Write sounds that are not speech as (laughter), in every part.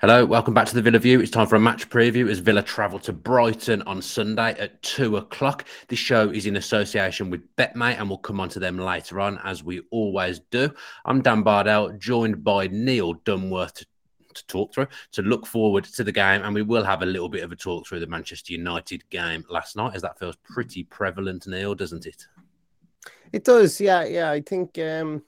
Hello, welcome back to the Villa View. It's time for a match preview as Villa travel to Brighton on Sunday at two o'clock. This show is in association with BetMate and we'll come on to them later on, as we always do. I'm Dan Bardell, joined by Neil Dunworth to, to talk through, to look forward to the game, and we will have a little bit of a talk through the Manchester United game last night, as that feels pretty prevalent, Neil, doesn't it? It does, yeah, yeah. I think um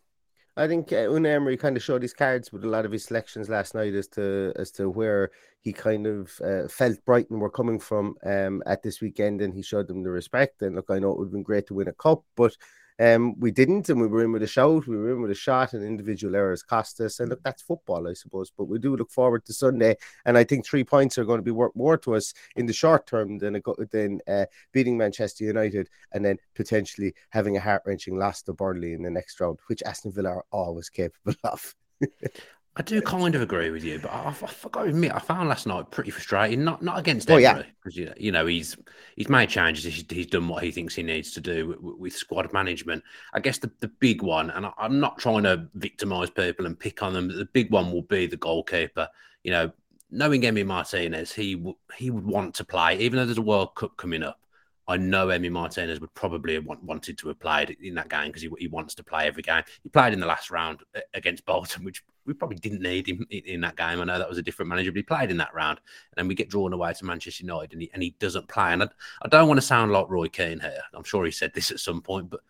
I think uh, Unai Emery kind of showed his cards with a lot of his selections last night as to as to where he kind of uh, felt Brighton were coming from um, at this weekend, and he showed them the respect. And look, I know it would have been great to win a cup, but um, we didn't, and we were in with a shout, we were in with a shot, and individual errors cost us. And look, that's football, I suppose. But we do look forward to Sunday, and I think three points are going to be worth more to us in the short term than a, than uh, beating Manchester United, and then potentially having a heart wrenching loss to Burnley in the next round, which Aston Villa are always capable of. (laughs) I do kind of agree with you, but I, I, I got to admit, I found last night pretty frustrating. Not not against Emery, yeah. because you know, you know he's he's made changes. He's, he's, done what he thinks he needs to do with, with squad management. I guess the, the big one, and I, am not trying to victimise people and pick on them, but the big one will be the goalkeeper. You know, knowing Emi Martinez, he he would want to play, even though there's a World Cup coming up. I know Emi Martinez would probably have wanted to have played in that game because he, he wants to play every game. He played in the last round uh, against Bolton, which we probably didn't need him in, in, that game. I know that was a different manager, but he played in that round. And then we get drawn away to Manchester United and he, and he doesn't play. And I, I don't want to sound like Roy Keane here. I'm sure he said this at some point, but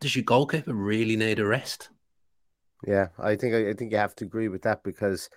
does your goalkeeper really need a rest? Yeah, I think I think you have to agree with that because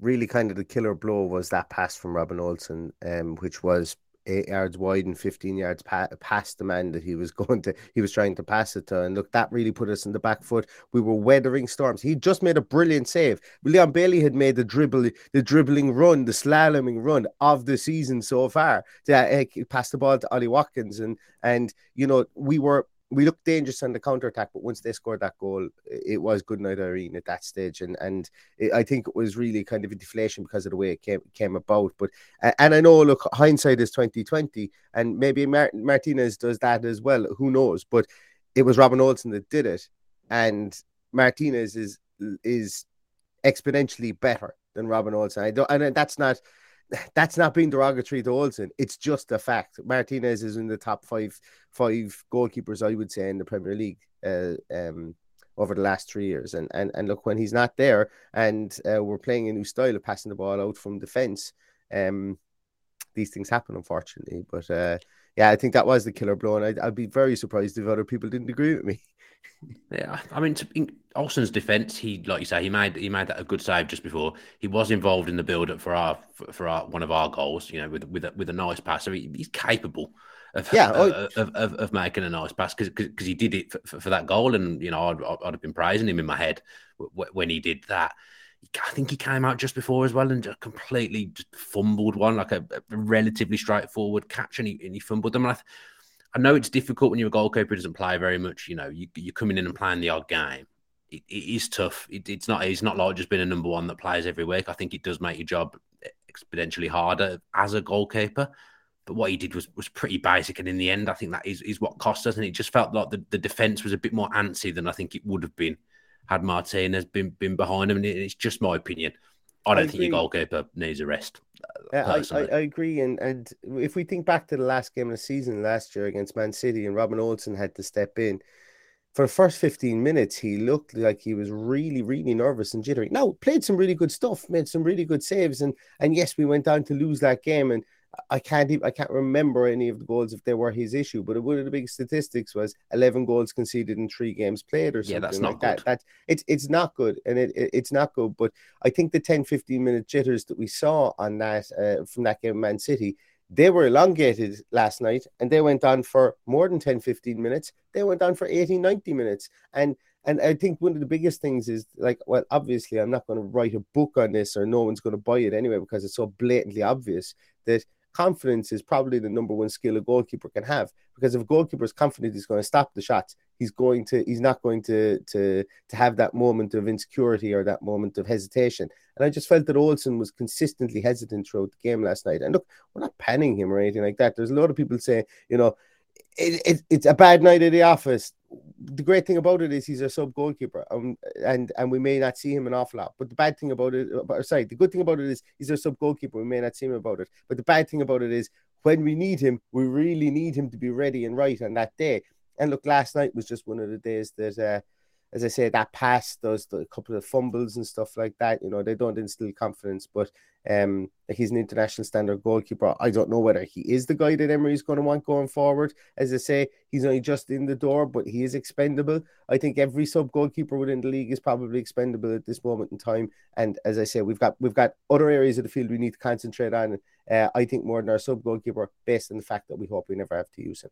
really kind of the killer blow was that pass from Robin Olsen, um, which was eight yards wide and 15 yards pa- past the man that he was (laughs) going to he was trying to pass it to. And look that really put us in the back foot. We were weathering storms. He just made a brilliant save. Leon Bailey had made the dribble the dribbling run the slaloming run of the season so far. To uh, passed the ball to Ollie Watkins. And and you know we were we looked dangerous on the counter attack, but once they scored that goal, it was good night Irene at that stage, and and it, I think it was really kind of a deflation because of the way it came came about. But and I know, look, hindsight is twenty twenty, and maybe Martinez does that as well. Who knows? But it was Robin Olsen that did it, and Martinez is is exponentially better than Robin Olsen. I don't, and uh, that's not that's not being derogatory to Olsen. It's just a fact. Martinez is in the top five five goalkeepers, I would say, in the Premier League uh, um, over the last three years. And and and look, when he's not there, and uh, we're playing a new style of passing the ball out from defence, um, these things happen, unfortunately. But uh, yeah, I think that was the killer blow, and I'd, I'd be very surprised if other people didn't agree with me. (laughs) Yeah, I mean, to, in Olsen's defence, he like you say, he made he made that a good save just before. He was involved in the build up for our for, for our one of our goals. You know, with with a, with a nice pass, so he, he's capable. Of, yeah, uh, of, of, of, making a nice pass because because he did it for, for, that goal, and you know I'd, I'd have been praising him in my head when he did that. I think he came out just before as well and just completely just fumbled one like a, a relatively straightforward catch, and he, and he fumbled them. And I, I know it's difficult when you're a goalkeeper who doesn't play very much. You know, you, are coming in and playing the odd game. it, it is tough. It, it's not. It's not like just being a number one that plays every week. I think it does make your job exponentially harder as a goalkeeper. But what he did was was pretty basic, and in the end, I think that is, is what cost us. And it just felt like the, the defense was a bit more antsy than I think it would have been had Martinez been been behind him. And it's just my opinion. I don't I think your goalkeeper needs a rest. I, I, I, agree. And and if we think back to the last game of the season last year against Man City, and Robin Olsen had to step in for the first 15 minutes, he looked like he was really, really nervous and jittery. Now, played some really good stuff, made some really good saves, and and yes, we went down to lose that game. And I can't even, I can't remember any of the goals if they were his issue, but one of the big statistics was 11 goals conceded in three games played or something yeah, that's not like good. that. That it's it's not good and it, it, it's not good. But I think the 10 15 minute jitters that we saw on that uh, from that game, Man City, they were elongated last night and they went on for more than 10 15 minutes. They went on for 80 90 minutes. And and I think one of the biggest things is like, well, obviously, I'm not going to write a book on this, or no one's going to buy it anyway because it's so blatantly obvious that confidence is probably the number one skill a goalkeeper can have. Because if a goalkeeper is confident he's going to stop the shots, he's going to he's not going to to to have that moment of insecurity or that moment of hesitation. And I just felt that Olsen was consistently hesitant throughout the game last night. And look, we're not panning him or anything like that. There's a lot of people saying, you know, it, it, it's a bad night at the office. The great thing about it is he's a sub goalkeeper, um, and and we may not see him an awful lot. But the bad thing about it, uh, sorry, the good thing about it is he's a sub goalkeeper. We may not see him about it, but the bad thing about it is when we need him, we really need him to be ready and right on that day. And look, last night was just one of the days that, uh, as I say, that pass, those a couple of fumbles and stuff like that. You know, they don't instill confidence, but um, he's an international standard goalkeeper. I don't know whether he is the guy that Emery is going to want going forward. As I say, he's only just in the door, but he is expendable. I think every sub goalkeeper within the league is probably expendable at this moment in time. And as I say, we've got we've got other areas of the field we need to concentrate on. Uh, I think more than our sub goalkeeper, based on the fact that we hope we never have to use him.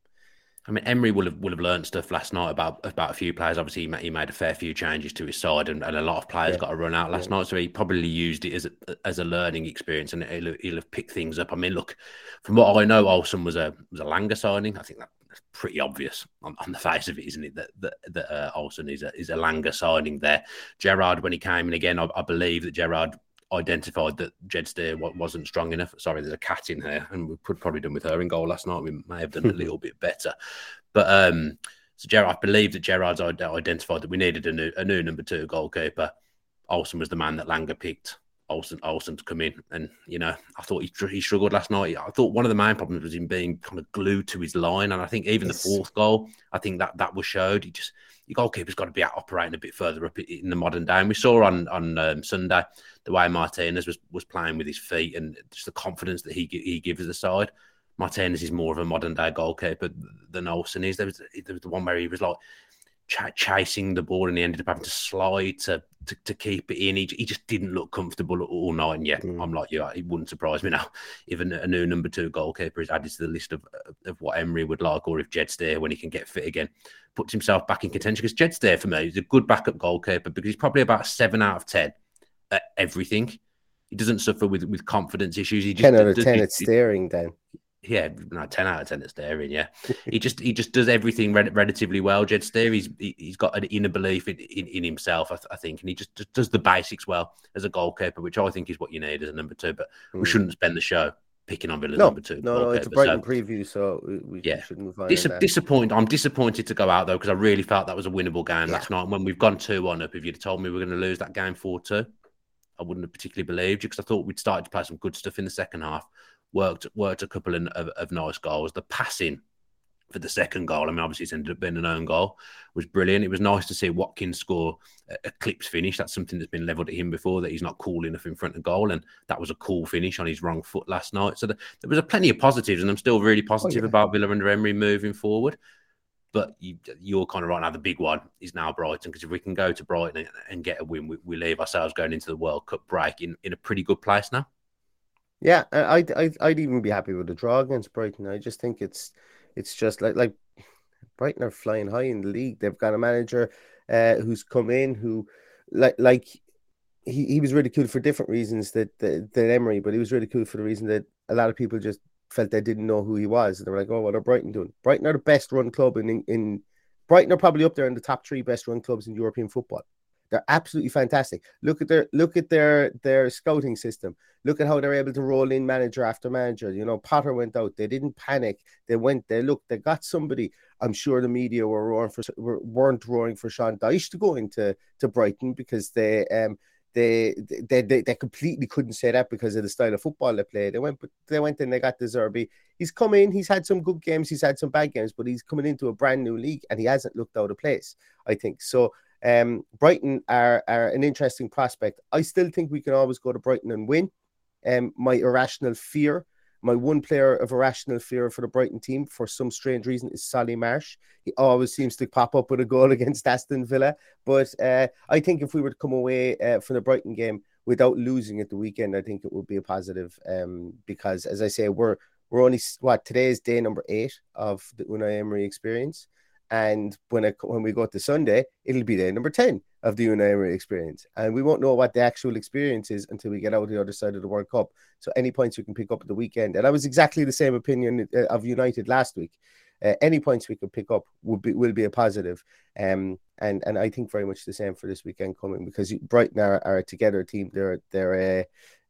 I mean, Emery will have will have learned stuff last night about about a few players. Obviously, he made, he made a fair few changes to his side, and, and a lot of players yeah. got a run out last yeah. night. So he probably used it as a, as a learning experience, and he'll, he'll, have picked things up. I mean, look, from what I know, Olsen was a was a Lange signing. I think that's pretty obvious on, on the (laughs) face of it, isn't it? That that, that uh, Olsen is a is a Lange signing there. Gerrard, when he came in again, I, I believe that Gerrard identified that Jed Steer wasn't strong enough. Sorry, there's a cat in here, and we could probably done with her in goal last night. We may have done a (laughs) little bit better, but um, so Gerrard, I believe that Gerrard's identified that we needed a new a new number two goalkeeper. Olsen was the man that Lange picked. Olsen Olsen to come in, and you know, I thought he, he struggled last night. I thought one of the main problems was him being kind of glued to his line, and I think even yes. the fourth goal, I think that that was showed. He just your goalkeeper's got to be operating a bit further up in the modern day. And we saw on on um, Sunday the way Martinez was was playing with his feet and just the confidence that he he gives the side. Martinez is more of a modern day goalkeeper than Olsen is. There was, there was the one where he was like ch- chasing the ball and he ended up having to slide to to, to keep it in. He, he just didn't look comfortable all night. And yeah, mm. I'm like, yeah, it wouldn't surprise me now (laughs) if a, a, new number two goalkeeper is added to the list of of what Emery would like, or if Jed Steer, when he can get fit again, puts himself back in contention. Because Jed Steer, for me, he's a good backup goalkeeper because he's probably about seven out of ten at everything. He doesn't suffer with, with confidence issues. He just ten out of ten at steering, then yeah, no, ten out of ten at staring. Yeah, (laughs) he just he just does everything re- relatively well. Jed Steer, he's he's got an inner belief in, in, in himself, I, th- I, think, and he just, just, does the basics well as a goalkeeper, which I think is what you need as a number two. But mm. we shouldn't spend the show picking on Villa's no, number two. No, no, it's a Brighton so, preview, so we, we yeah. should move on. Dis- disappointed. I'm disappointed to go out though because I really felt that was a winnable game yeah. last night. And when we've gone two one up, if you'd have told me we are going to lose that game four two, I wouldn't have particularly believed you because I thought we'd started to play some good stuff in the second half worked worked a couple of, of, of nice goals. The passing for the second goal, I mean, obviously it's ended up being an own goal, was brilliant. It was nice to see Watkins score a, a clips finish. That's something that's been levelled at him before that he's not cool enough in front of goal, and that was a cool finish on his wrong foot last night. So the, there was a plenty of positives, and I'm still really oh, positive oh, yeah. about Villa under Emery moving forward. But you, are kind of right now. The big one is now Brighton because if we can go to Brighton and, and get a win, we, we leave ourselves going into the World Cup break in, in a pretty good place now. Yeah, I'd, I'd I'd even be happy with a draw against Brighton. I just think it's it's just like like Brighton are flying high in the league. They've got a manager uh, who's come in who like like he, he was ridiculed for different reasons that, that Emery, but he was ridiculed for the reason that a lot of people just felt they didn't know who he was. And they were like, "Oh, what are Brighton doing?" Brighton are the best run club in in Brighton are probably up there in the top three best run clubs in European football. They're absolutely fantastic. Look at their look at their their scouting system. Look at how they're able to roll in manager after manager. You know, Potter went out. They didn't panic. They went. They looked. They got somebody. I'm sure the media were roaring for weren't roaring for Sean Dyche to go into to Brighton because they um they, they they they completely couldn't say that because of the style of football they play. They went, they went and they got De Zerbi. He's come in. He's had some good games. He's had some bad games, but he's coming into a brand new league and he hasn't looked out of place. I think so. Um, Brighton are, are an interesting prospect. I still think we can always go to Brighton and win. Um, my irrational fear, my one player of irrational fear for the Brighton team, for some strange reason, is Solly March. He always seems to pop up with a goal (laughs) against Aston Villa. But uh, I think if we were to come away uh, from the Brighton game without losing at the weekend, I think it would be a positive. Um, because as I say, we're we're only what today is day number eight of the Unai Emery experience. And when it, when we go to Sunday, it'll be day number 10 of the Unai Emery experience. And we won't know what the actual experience is until we get out the other side of the World Cup. So any points we can pick up at the weekend. And I was exactly the same opinion uh, of United last week. uh, any points we could pick up would be will be a positive. Um, and and I think very much the same for this weekend coming because Brighton are, are a together team. They're they're a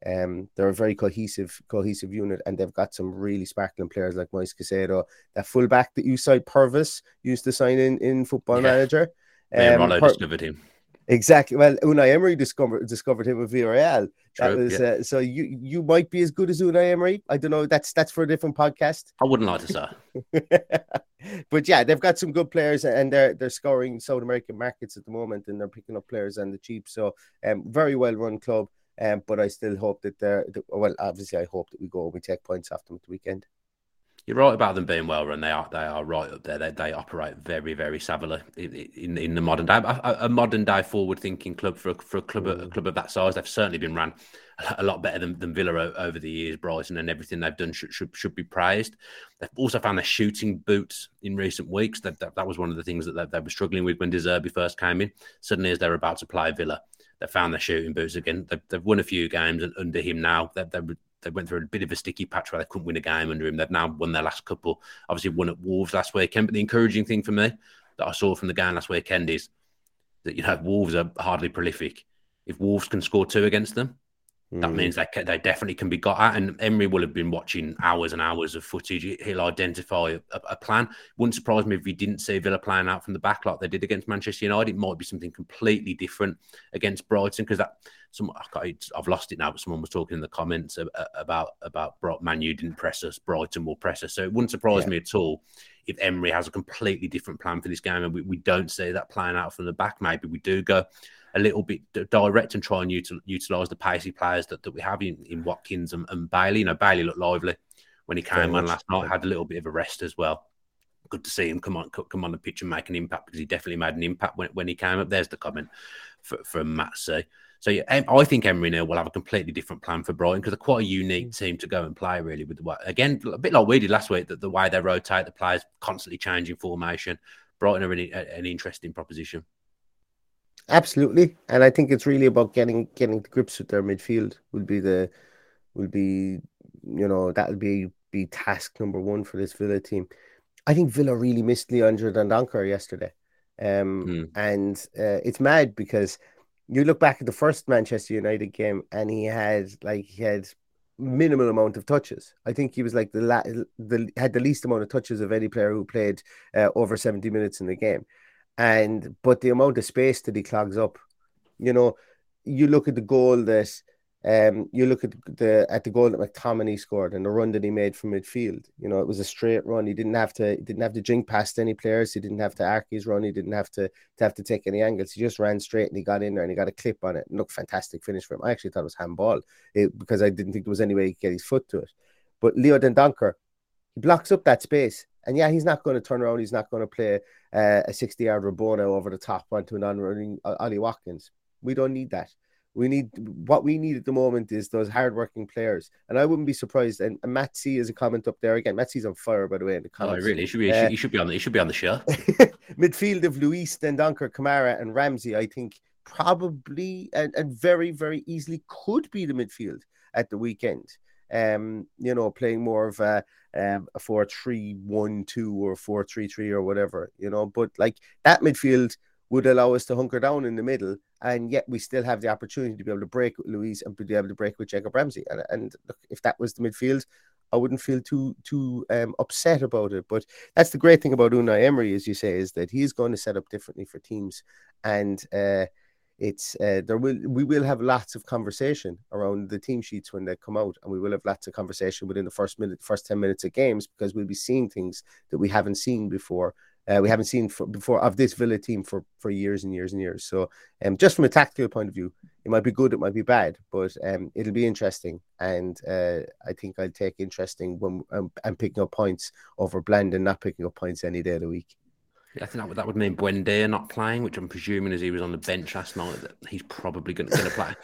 um, they're a very cohesive cohesive unit, and they've got some really sparkling players like Moise Caicedo, that fullback that you said Pervis used to sign in in Football yeah. Manager. Um, Rollo discovered him. Exactly. Well, Unai Emery discovered discovered him with Villarreal. That True, was yeah. uh, so you you might be as good as Unai Emery. I don't know. That's that's for a different podcast. I wouldn't like to say. (laughs) but yeah, they've got some good players, and they're they're scoring South American markets at the moment, and they're picking up players on the cheap. So, um, very well run club. Um, but I still hope that they're well. Obviously, I hope that we go and we take points them at the weekend. You're right about them being well run. They are they are right up there. They, they operate very very savvily in, in, in the modern day. A, a, modern day forward thinking club for a, for a club mm. a club of that size. They've certainly been run a lot better than, than Villa over the years. Brighton and everything they've done should should, should be praised. They've also found their shooting boots in recent weeks. That that, that was one of the things that they, they were struggling with when De Zerbi first came in. Suddenly, as they're about to play Villa, they found their shooting boots again. They've, they've won a few games under him now. They've, they've they went through a bit of a sticky patch where they couldn't win a game under him. They've now won their last couple. Obviously, won at Wolves last weekend. But the encouraging thing for me that I saw from the game last weekend is that you know Wolves are hardly prolific. If Wolves can score two against them, that mm. means they they definitely can be got at. And Emery will have been watching hours and hours of footage. He'll identify a, a, plan. Wouldn't surprise me if we didn't see Villa playing out from the back like they did against Manchester United. It might be something completely different against Brighton because that some I've lost it now. But someone was talking in the comments about about Man U didn't press us. Brighton will press us. So it wouldn't surprise yeah. me at all if Emery has a completely different plan for this game and we, we don't see that playing out from the back. Maybe we do go a little bit direct and try and util, utilize the pacey players that, that we have in, in Watkins and, and Bailey. You know, Bailey looked lively when he came on last night, had a little bit of a rest as well. Good to see him come on come on the pitch and make an impact because he definitely made an impact when, when he came up. There's the comment for, from Matt C. So yeah, I think Emery now will have a completely different plan for Brighton because they're quite a unique mm. team to go and play. Really, with the way again, a bit like we did last week, that the way they rotate the players, constantly changing formation. Brighton are an, an interesting proposition. Absolutely, and I think it's really about getting getting to grips with their midfield. Will be the will be you know that'll be be task number one for this Villa team. I think Villa really missed Leander Dendoncker yesterday, um, mm. and uh, it's mad because you look back at the first Manchester United game and he had like he had minimal amount of touches. I think he was like the la- the had the least amount of touches of any player who played uh, over seventy minutes in the game and but the amount of space that he clogs up, you know, you look at the goal that um you look at the at the goal that McTominay scored and the run that he made from midfield. You know, it was a straight run. He didn't have to he didn't have to jink past any players. He didn't have to arc his run. He didn't have to, to have to take any angles. He just ran straight and he got in there and he got a clip on it. And look, fantastic finish for him. I actually thought it was handball it, because I didn't think there was any way he could get his foot to it. But Leo Dendoncker, he blocks up that space and yeah, he's not going to turn around. He's not going to play uh, a 60 yard Rabona over the top onto an on running uh, Ollie Watkins. We don't need that. We need what we need at the moment is those hardworking players. And I wouldn't be surprised. And, and Matt C is a comment up there again. Matt C's on fire, by the way, in the comments. Oh, really? He should be, uh, he should be on the, he should be on the show. (laughs) midfield of Luiz, Dendoncker, Kamara, and Ramsey, I think probably and, and very, very easily could be the midfield at the weekend um, you know, playing more of a um, a four three one two or four three three or whatever, you know. But like that midfield would allow us to hunker down in the middle, and yet we still have the opportunity to be able to break with Luiz and be able to break with Jacob Ramsey. And, and look, if that was the midfield, I wouldn't feel too too um, upset about it. But that's the great thing about Unai Emery, as you say, is that he's going to set up differently for teams, and uh, it's uh, there will we will have lots of conversation around the team sheets when they come out, and we will have lots of conversation within the first minute, first ten minutes of games because we'll be seeing things that we haven't seen before. Uh, we haven't seen for, before of this Villa team for for years and years and years. So, um, just from a tactical point of view, it might be good, it might be bad, but um, it'll be interesting. And uh, I think I'll take interesting when um, I'm picking up points over Bland and not picking up points any day of the week. I think that would, that would mean Buendia not playing, which I'm presuming as he was on the bench last night that he's probably going to play.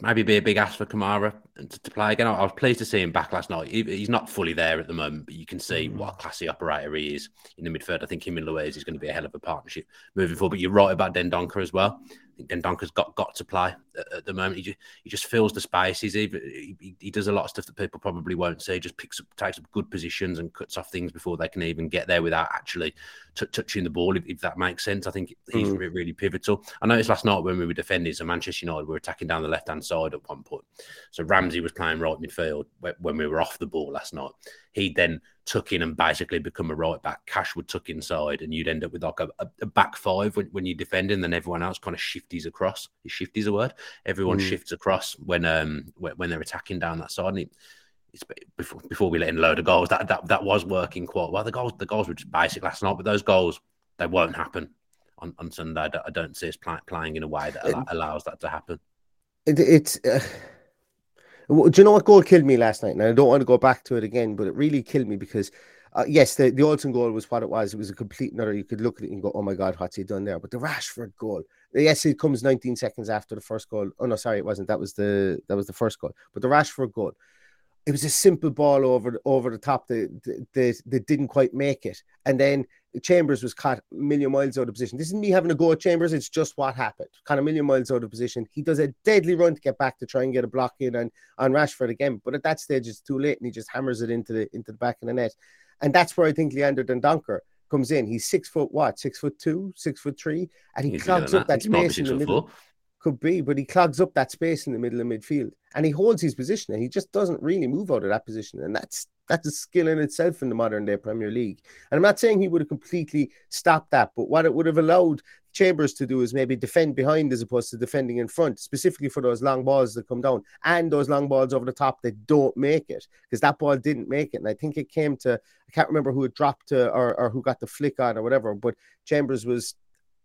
Maybe be a big ask for Kamara to, to play again. I, I, was pleased to see him back last night. He, he's not fully there at the moment, but you can see mm. what a classy operator he is in the midfield. I think him and Luiz is going to be a hell of a partnership moving forward. But you're right about Dendoncker as well. I think Dendoncker's got got to play at, at, the moment. He just, he just fills the spaces. He, he, he does a lot of stuff that people probably won't see. Just picks up, takes up good positions and cuts off things before they can even get there without actually t- touching the ball. If, if, that makes sense, I think he's mm. really, really pivotal. I noticed last night when we were defending, so Manchester United were attacking down the left hand side at one point. So Ramsey was playing right midfield when we were off the ball last night. He then tuck in and basically become a right back. Cash would tuck inside, and you'd end up with like a, a back five when, when you're defending. Then everyone else kind of shifties across. Shifties a word. Everyone mm. shifts across when um when, when, they're attacking down that side. And it, it's before before we let in a load of goals. That that that was working quite well. The goals the goals were just basic last night, but those goals they won't happen on, on Sunday. I don't see us play, playing in a way that allows that to happen. It, it's. Uh do you know what goal killed me last night? And I don't want to go back to it again, but it really killed me because, uh, yes, the, the Olsen goal was what it was. It was a complete another. You could look at it and go, "Oh my God, what's he done there?" But the Rashford goal, yes, it comes 19 seconds after the first goal. Oh no, sorry, it wasn't. That was the that was the first goal. But the Rashford goal, it was a simple ball over over the top that they, they didn't quite make it, and then Chambers was caught a million miles out of position. This isn't me having a go at Chambers. It's just what happened. Caught a million miles out of position. He does a deadly run to get back to try and get a block in on, on Rashford again. But at that stage, it's too late, and he just hammers it into the into the back of the net. And that's where I think Leander Dendoncker comes in. He's six foot what? Six foot two, six foot three, and he He's clogs up that, that space in the middle. Four. Could be, but he clogs up that space in the middle of midfield, and he holds his position, and he just doesn't really move out of that position, and that's that's a skill in itself in the modern day Premier League. And I'm not saying he would have completely stopped that, but what it would have allowed Chambers to do is maybe defend behind as opposed to defending in front, specifically for those long balls that come down and those long balls over the top that don't make it because that ball didn't make it. And I think it came to, I can't remember who it dropped to or, or who got the flick on or whatever, but Chambers was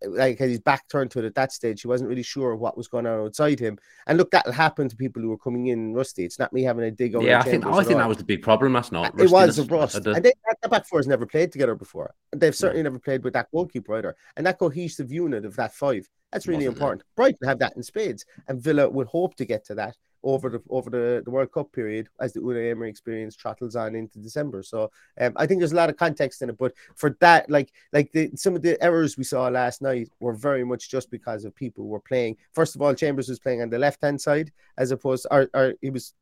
like his back turned to it at that stage. He wasn't really sure what was going on outside him. And look, that'll happen to people who are coming in rusty. It's not me having a dig on. Yeah, I think I think that was the big problem last not. It was a rust, and they, the back four has never played together before. They've certainly never played with that goalkeeper either. And that cohesive unit of that five, that's really important. It? Brighton have that in spades, and Villa would hope to get to that over the over the, the World Cup period as the Unai Emery experience trottles on into December. So um, I think there's a lot of context in it. But for that, like like the, some of the errors we saw last night were very much just because of people were playing. First of all, Chambers was playing on the left hand side as opposed, or, or he was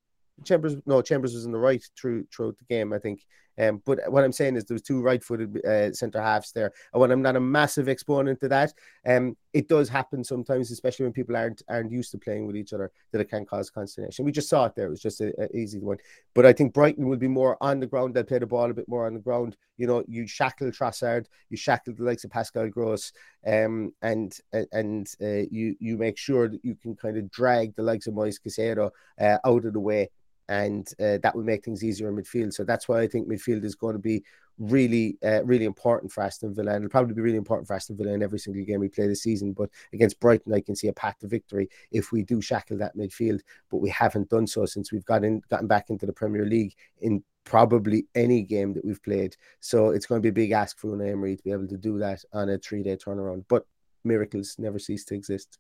Chambers. No, Chambers was in the right through throughout the game. I think um, but what I'm saying is there was two right-footed uh, centre halves there. And when I'm not a massive exponent to that, um, it does happen sometimes, especially when people aren't aren't used to playing with each other, that it can cause consternation. We just saw it there; it was just an easy one. But I think Brighton will be more on the ground. They'll play the ball a bit more on the ground. You know, you shackle Trossard, you shackle the likes of Pascal Gross, um, and and uh, you you make sure that you can kind of drag the likes of Moise Caicedo uh, out of the way and uh, that will make things easier in midfield. So that's why I think midfield is going to be really, uh, really important for Aston Villa, and it'll probably be really important for Aston Villa in every single game we play this season. But against Brighton, I can see a path to victory if we do shackle that midfield. But we haven't done so since we've gotten gotten back into the Premier League in probably any game that we've played. So it's going to be a big ask for Unai Emery to be able to do that on a three day turnaround. But miracles never cease to exist.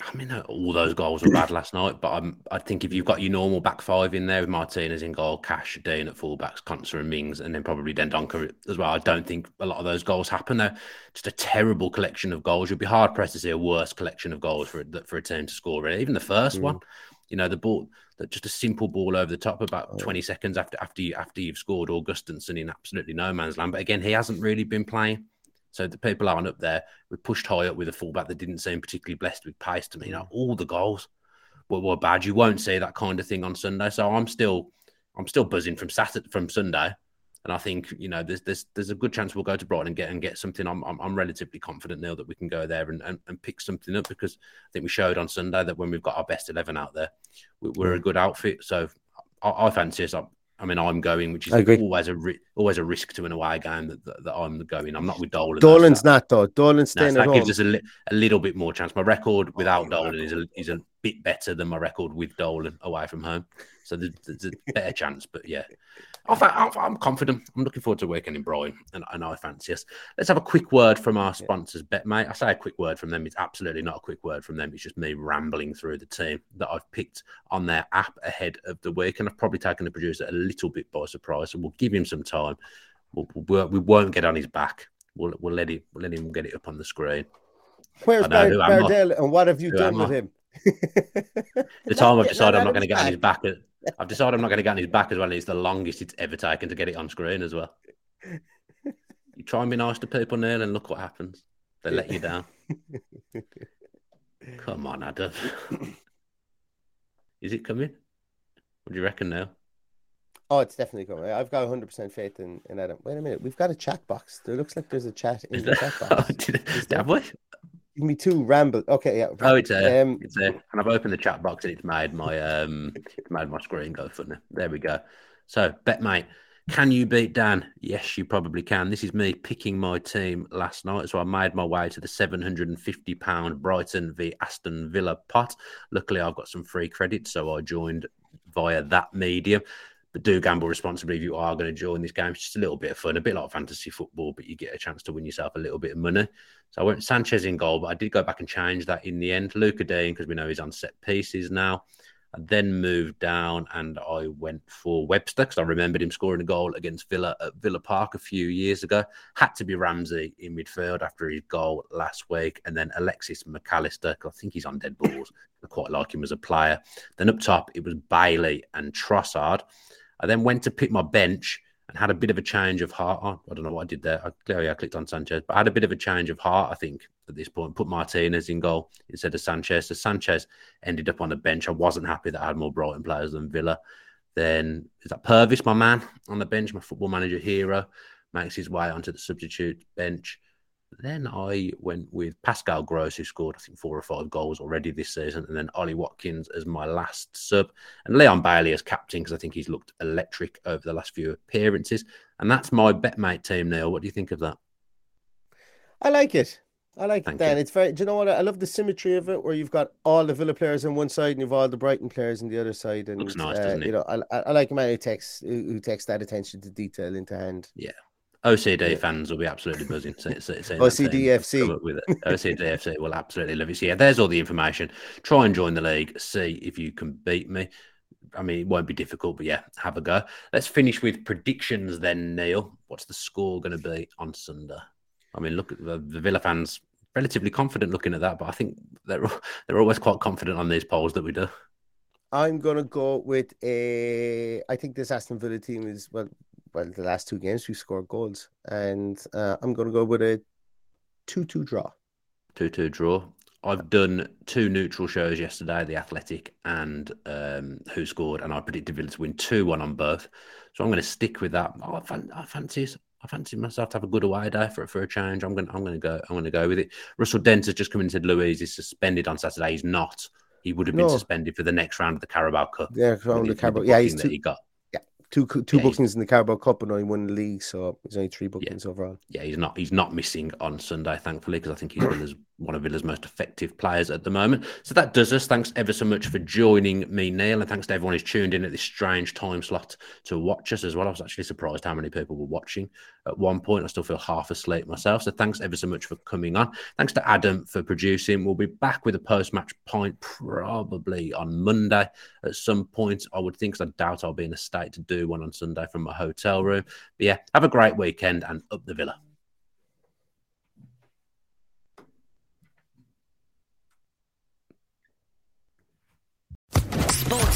I mean, uh, all those goals were bad last night, but I'm, I think if you've got your normal back five in there with Martinez in goal, Cash, Digne at fullbacks, Konsa and Mings, and then probably Dendoncker as well, I don't think a lot of those goals happen. They're just a terrible collection of goals. You'd be hard pressed to see a worse collection of goals for for a team to score. Really. Even the first mm. one, you know, the ball, that just a simple ball over the top about oh. 20 seconds after after you after you've scored Augustinsson in absolutely no man's land. But again, he hasn't really been playing. So the people aren't up there. We pushed high up with a fullback that didn't seem particularly blessed with pace to me. You know, all the goals were, were bad. You won't see that kind of thing on Sunday. So I'm still I'm still buzzing from Saturday from Sunday. And I think you know there's there's there's a good chance we'll go to Brighton and get and get something. I'm I'm, I'm relatively confident now that we can go there and, and, and, pick something up because I think we showed on Sunday that when we've got our best eleven out there, we, are a mm. good outfit. So I, I fancy us. I mean, I'm going, which is always a ri- always a risk to an away game that, that, that, I'm going. I'm not with Dolan. Dolan's not though. Dolan's staying no, so that home. gives us a, li- a little bit more chance. My record oh, without oh, Dolan is a, is a bit better than my record with Dolan away from home. So there's, there's a better chance. But yeah, I'm confident. I'm looking forward to working in Brighton, and, and I fancy us. Let's have a quick word from our sponsors, BetMate. I say a quick word from them. It's absolutely not a quick word from them. It's just me rambling through the team that I've picked on their app ahead of the week, and I've probably taken the producer a little bit by surprise. So we'll give him some time. We'll, we'll, we won't get on his back. We'll, we'll let it. We'll let him get it up on the screen. Where's Bar- Bardell and what have you who done with him? (laughs) the time I've decided I'm not going to get on his back. I've decided I'm not going to get on his back as well. It's the longest it's ever taken to get it on screen as well. You try and be nice to people, Neil, and look what happens. They let you down. (laughs) Come on, Adam. Is it coming? What do you reckon now? Oh, it's definitely coming. I've got 100% faith in, in Adam. Wait a minute. We've got a chat box. There looks like there's a chat in the chat (laughs) box. oh, have we? Give me two ramble. Okay, yeah. Oh, it's there. Um, it's there. And I've opened the chat box and it's made my um, it's made my screen go funny. There we go. So, BetMate, can you beat Dan? Yes, you probably can. This is me picking my team last night. So I made my way to the £750 Brighton v Aston Villa pot. Luckily, I've got some free credit, so I joined via that medium. But do gamble responsibly if you are going to join this game. It's just a little bit of fun, a bit like fantasy football, but you get a chance to win yourself a little bit of money. So I went Sanchez in goal, but I did go back and change that in the end. Lucas Digne, because we know he's on set pieces now. I then moved down and I went for Webster because I remembered him scoring a goal against Villa at Villa Park a few years ago. Had to be Ramsey in midfield after his goal last week, and then Alexis Mac Allister. because I think he's on dead balls. I quite like him as a player. Then up top it was Bailey and Trossard. I then went to pick my bench and had a bit of a change of heart. Oh, I don't know what I did there. I, clearly, I clicked on Sanchez, but I had a bit of a change of heart, I think, at this point. Put Martinez in goal instead of Sanchez. So Sanchez ended up on the bench. I wasn't happy that I had more Brighton players than Villa. Then is that Pervis, my man, on the bench, my football manager hero, makes his way onto the substitute bench. Then I went with Pascal Gross, who scored, I think, four or five goals already this season, and then Ollie Watkins as my last sub, and Leon Bailey as captain, because I think he's looked electric over the last few appearances. And that's my betmate team, Neil. What do you think of that? I like it. I like Thank it, Dan. You. It's very. Do you know what? I love the symmetry of it, where you've got all the Villa players on one side and you've all the Brighton players on the other side. And looks nice, uh, doesn't it? You know, I, I like a man who takes who takes that attention to detail into hand. Yeah, OCD yeah. fans will be absolutely buzzing. Say, say, say OCDFC. With it. OCDFC will absolutely love it. So yeah, there's all the information. Try and join the league. See if you can beat me. I mean, it won't be difficult, but yeah, have a go. Let's finish with predictions then, Neil. What's the score going to be on Sunday? I mean, look at the, the Villa fans relatively confident looking at that, but I think they're they're always quite confident on these polls that we do. I'm gonna go with a. I think this Aston Villa team is well well, the last two games we scored goals, and uh, I'm going to go with a two-two draw. Two-two draw. I've done two neutral shows yesterday, the Athletic and um, Who Scored, and I predicted Villa to win two-one on both. So I'm going to stick with that. Oh, I, fan- I fancy I fancy myself to have a good away day for for a change. I'm going I'm going to go I'm going to go with it. Russell Dent has just come in and said Luiz is suspended on Saturday. He's not. He would have been no. suspended for the next round of the Carabao Cup. Yeah, the Carabao. Yeah, he's too, he got two two yeah, bookings in the Carabao Cup and only one in the league, so he's only three bookings yeah. overall. Yeah, he's not he's not missing on Sunday, thankfully, because I think he's Villa's, one of Villa's most effective players at the moment. So that does us. Thanks ever so much for joining me, Neil, and thanks to everyone who's tuned in at this strange time slot to watch us as well. I was actually surprised how many people were watching at one point. I still feel half asleep myself. So thanks ever so much for coming on. Thanks to Adam for producing. We'll be back with a post match point probably on Monday at some point. I would think, because I doubt I'll be in a state to do one on Sunday from my hotel room. But yeah, have a great weekend and up the villa. Sports